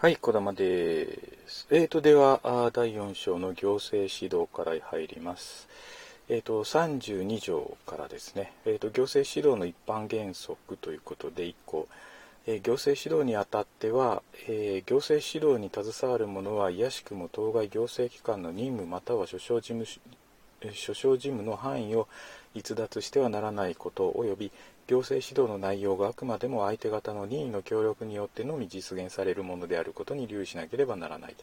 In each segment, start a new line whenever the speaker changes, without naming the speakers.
はい、小玉です。えーと、では、第4章の行政指導から入ります。えーと、32条からですね、えーと、行政指導の一般原則ということで1個、えー、行政指導にあたっては、えー、行政指導に携わる者は、いやしくも当該行政機関の任務または所掌事務所掌事務の範囲を逸脱してはならないこと及び行政指導の内容があくまでも相手方の任意の協力によってのみ実現されるものであることに留意しなければならない。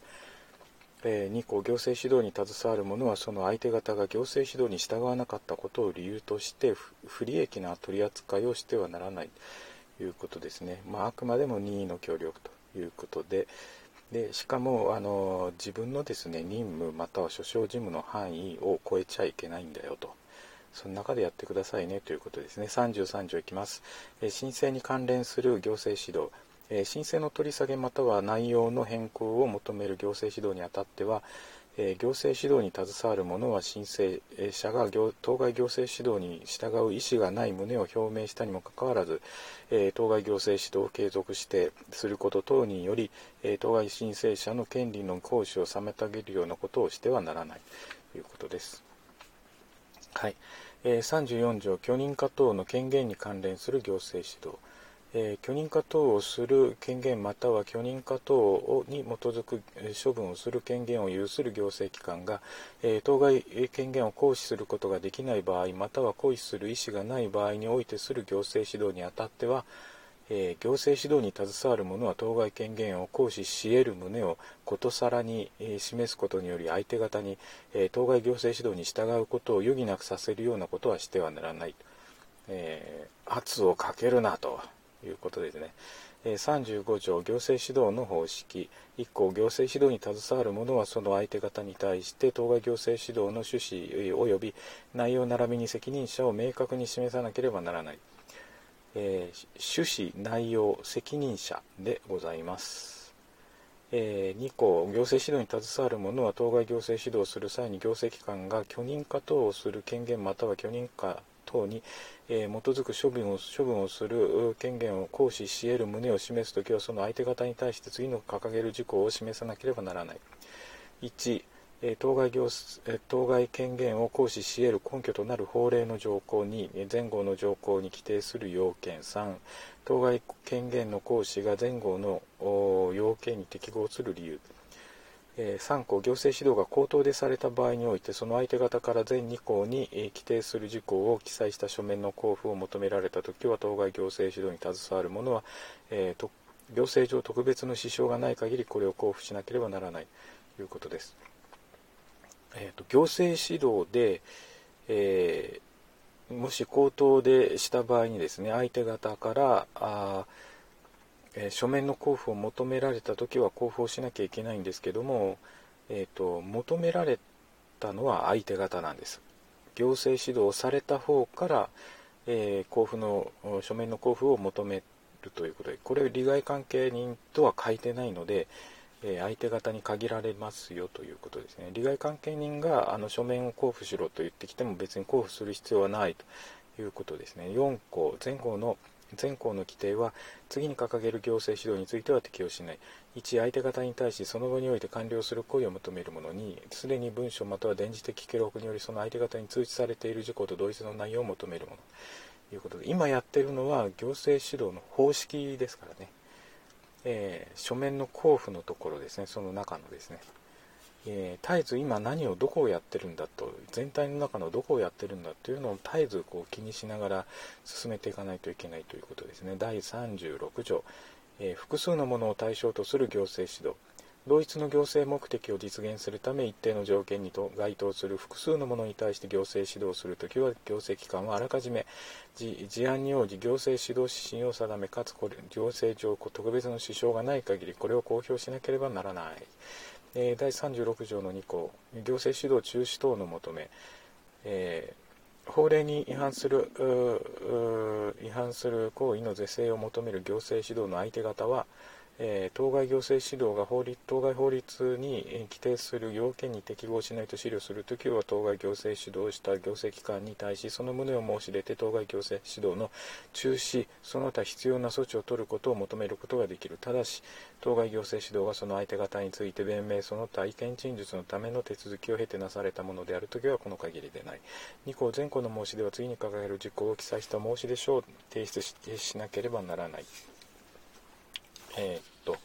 えー、2項行政指導に携わる者はその相手方が行政指導に従わなかったことを理由として不利益な取り扱いをしてはならないということですね。まあ、あくまでも任意の協力ということで、でしかもあの自分のですね任務または所掌事務の範囲を超えちゃいけないんだよと。その中でやってくださいねということですね。33条いきます。え申請に関連する行政指導。え申請の取り下げまたは内容の変更を求める行政指導にあたっては、え行政指導に携わる者は申請者が当該行政指導に従う意思がない旨を表明したにもかかわらず、え当該行政指導を継続してすること等により、え当該申請者の権利の行使を妨げるようなことをしてはならないということです。はい。えー、34条、許認可等の権限に関連する行政指導。えー、許認可等をする権限または許認可等に基づく処分をする権限を有する行政機関が、えー、当該権限を行使することができない場合または行使する意思がない場合においてする行政指導にあたっては、えー、行政指導に携わる者は当該権限を行使し得る旨をことさらに、えー、示すことにより相手方に、えー、当該行政指導に従うことを余儀なくさせるようなことはしてはならない、え圧をかけるなということですね。35条行政指導の方式1項行政指導に携わる者はその相手方に対して当該行政指導の趣旨及び内容並びに責任者を明確に示さなければならない。えー、趣旨、内容、責任者でございます。えー、2項、行政指導に携わる者は当該行政指導する際に行政機関が許認可等をする権限または許認可等に、えー、基づく処分を処分をする権限を行使し得る旨を示すときはその相手方に対して次の掲げる事項を示さなければならない。1当該行当該権限を行使し得る根拠となる法令の条項に前後の条項に規定する要件3当該権限の行使が前後の要件に適合する理由3項行政指導が口頭でされた場合においてその相手方から全2項に規定する事項を記載した書面の交付を求められたときは当該行政指導に携わる者は、えー、行政上特別の支障がない限りこれを交付しなければならないということです。えーと、行政指導で、えー、もし口頭でした場合にですね相手方からあ、えー、書面の交付を求められた時は交付をしなきゃいけないんですけども、えーと、求められたのは相手方なんです。行政指導された方から、え交付の書面の交付を求めるということでこれ利害関係人とは書いてないので、え相手方に限られますよということですね。利害関係人があの書面を交付しろと言ってきても別に交付する必要はないということですね。4項、前項の前項の規定は次に掲げる行政指導については適用しない。1、相手方に対しその後において完了する行為を求めるものに、すでに文書または電磁的記録によりその相手方に通知されている事項と同一の内容を求めるもの。ということで、今やってるのは行政指導の方式ですからね。えー、書面の交付のところですね、その中のですね、えー、絶えず今何をどこをやってるんだと、全体の中のどこをやってるんだというのを絶えずこう気にしながら進めていかないといけないということですね。第36条、えー、複数のものを対象とする行政指導。同一の行政目的を実現するため一定の条件にと該当する複数のものに対して行政指導するときは行政機関はあらかじめ事案に応じ行政指導指針を定めかつこれ行政上特別の支障がない限りこれを公表しなければならない、えー、第36条の2項行政指導中止等の求め、えー、法令に違反する違反する行為の是正を求める行政指導の相手方はえー、当該行政指導が法律当該法律に規定する要件に適合しないと資料するときは当該行政指導した行政機関に対しその旨を申し出て当該行政指導の中止その他必要な措置を取ることを求めることができる。ただし当該行政指導がその相手方について弁明その他意見陳述のための手続きを経てなされたものであるときはこの限りでない。2項前項の申し出は次に掲げる事項を記載した申し出書を提出しなければならない。え、っと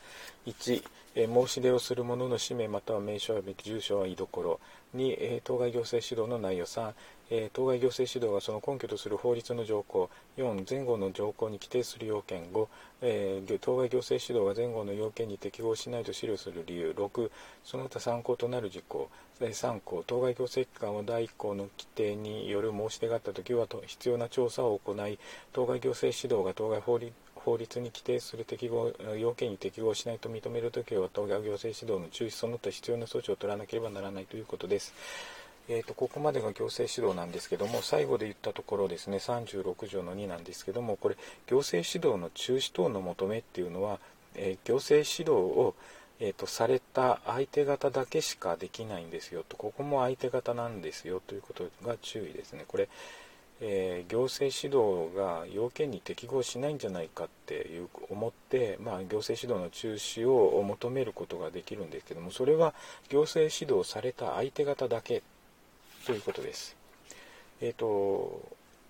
1、え、申し出をする者の氏名または名称べき住所は居所2、え、当該行政指導の内容。3、えー、当該行政指導がその根拠とする法律の条項。4前後の条項に規定する要件。5、えー、当該行政指導が前後の要件に適合しないと資料する理由。6その他参考となる事項。3項当該行政機関は第1項の規定による申し出があったときは必要な調査を行い当該行政指導が当該法律法律に規定する適合要件に適合しないと認めるときは当該行政指導の中止その他必要な措置を取らなければならないということです。えーと、ここまでが行政指導なんですけども最後で言ったところですね36条の2なんですけどもこれ行政指導の中止等の求めっていうのは、えー、行政指導をえーと、された相手方だけしかできないんですよとここも相手方なんですよということが注意ですねこれえー、行政指導が要件に適合しないんじゃないかっていう思って、まあ、行政指導の中止を求めることができるんですけどもそれは行政指導された相手方だけということです。えーと、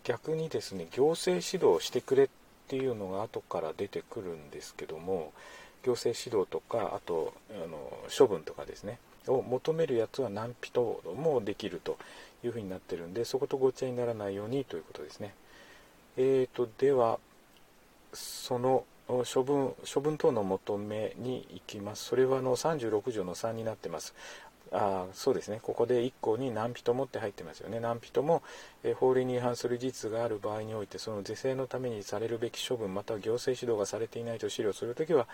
逆にですね行政指導してくれっていうのが後から出てくるんですけども行政指導とかあとあの処分とかですねを求めるやつは何人もできるというふうになってるんでそことごっちゃにならないようにということですね。えーと、ではその処分処分等の求めに行きます。それはあの36条の3になってます。あそうですね、ここで1項に何人もって入ってますよね。何人も、え法令に違反する事実がある場合において、その是正のためにされるべき処分、または行政指導がされていないと資料するときは、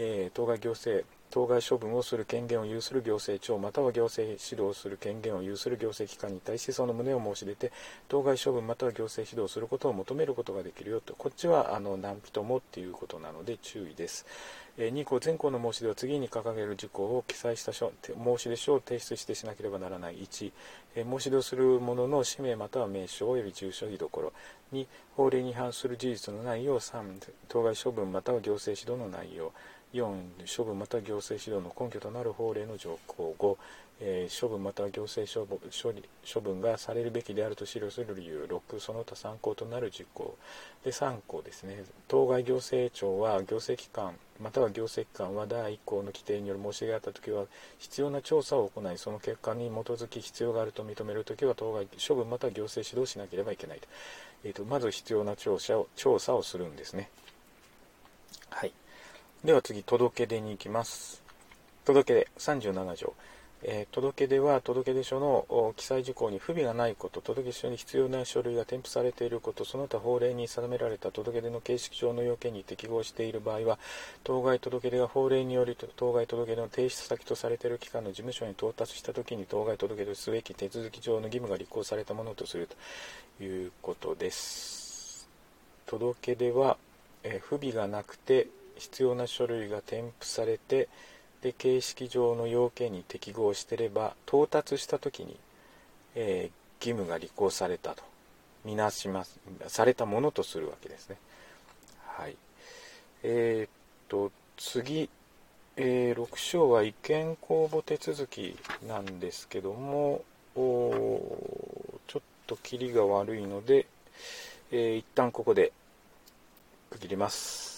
えー、当該行政当該処分をする権限を有する行政庁または行政指導する権限を有する行政機関に対してその旨を申し出て当該処分または行政指導することを求めることができるよと。こっちはあの何人もっていうことなので注意です。え2項前項の申し出は次に掲げる事項を記載した書申し出書を提出してしなければならない。1、え申し出をする者の氏名または名称及び住所居所2法令に違反する事実の内容。3当該処分または行政指導の内容。4処分また行政指導の根拠となる法令の条項5、えー、処分または行政処分処理処分がされるべきであると資料する理由6その他参考となる事項で3項ですね。当該行政庁は行政機関または行政機関は第1項の規定による申し出があったときは必要な調査を行いその結果に基づき必要があると認めるときは当該処分または行政指導しなければいけないと,、えーと、まず必要な調査を調査をするんですね。では次、届け出に行きます。届け出、37条。えー、届け出は届け出書の記載事項に不備がないこと、届け出書に必要な書類が添付されていること、その他法令に定められた届け出の形式上の要件に適合している場合は、当該届出が法令により当該届出の提出先とされている機関の事務所に到達したときに当該届出すべき手続き上の義務が履行されたものとするということです。届け出は、えー、不備がなくて必要な書類が添付されてで形式上の要件に適合してれば到達した時に、えー、義務が履行されたとみなしますされたものとするわけですね。はい。えー、っと次、えー、6章は違憲公募手続きなんですけどもちょっとキリが悪いので、えー、一旦ここで区切ります。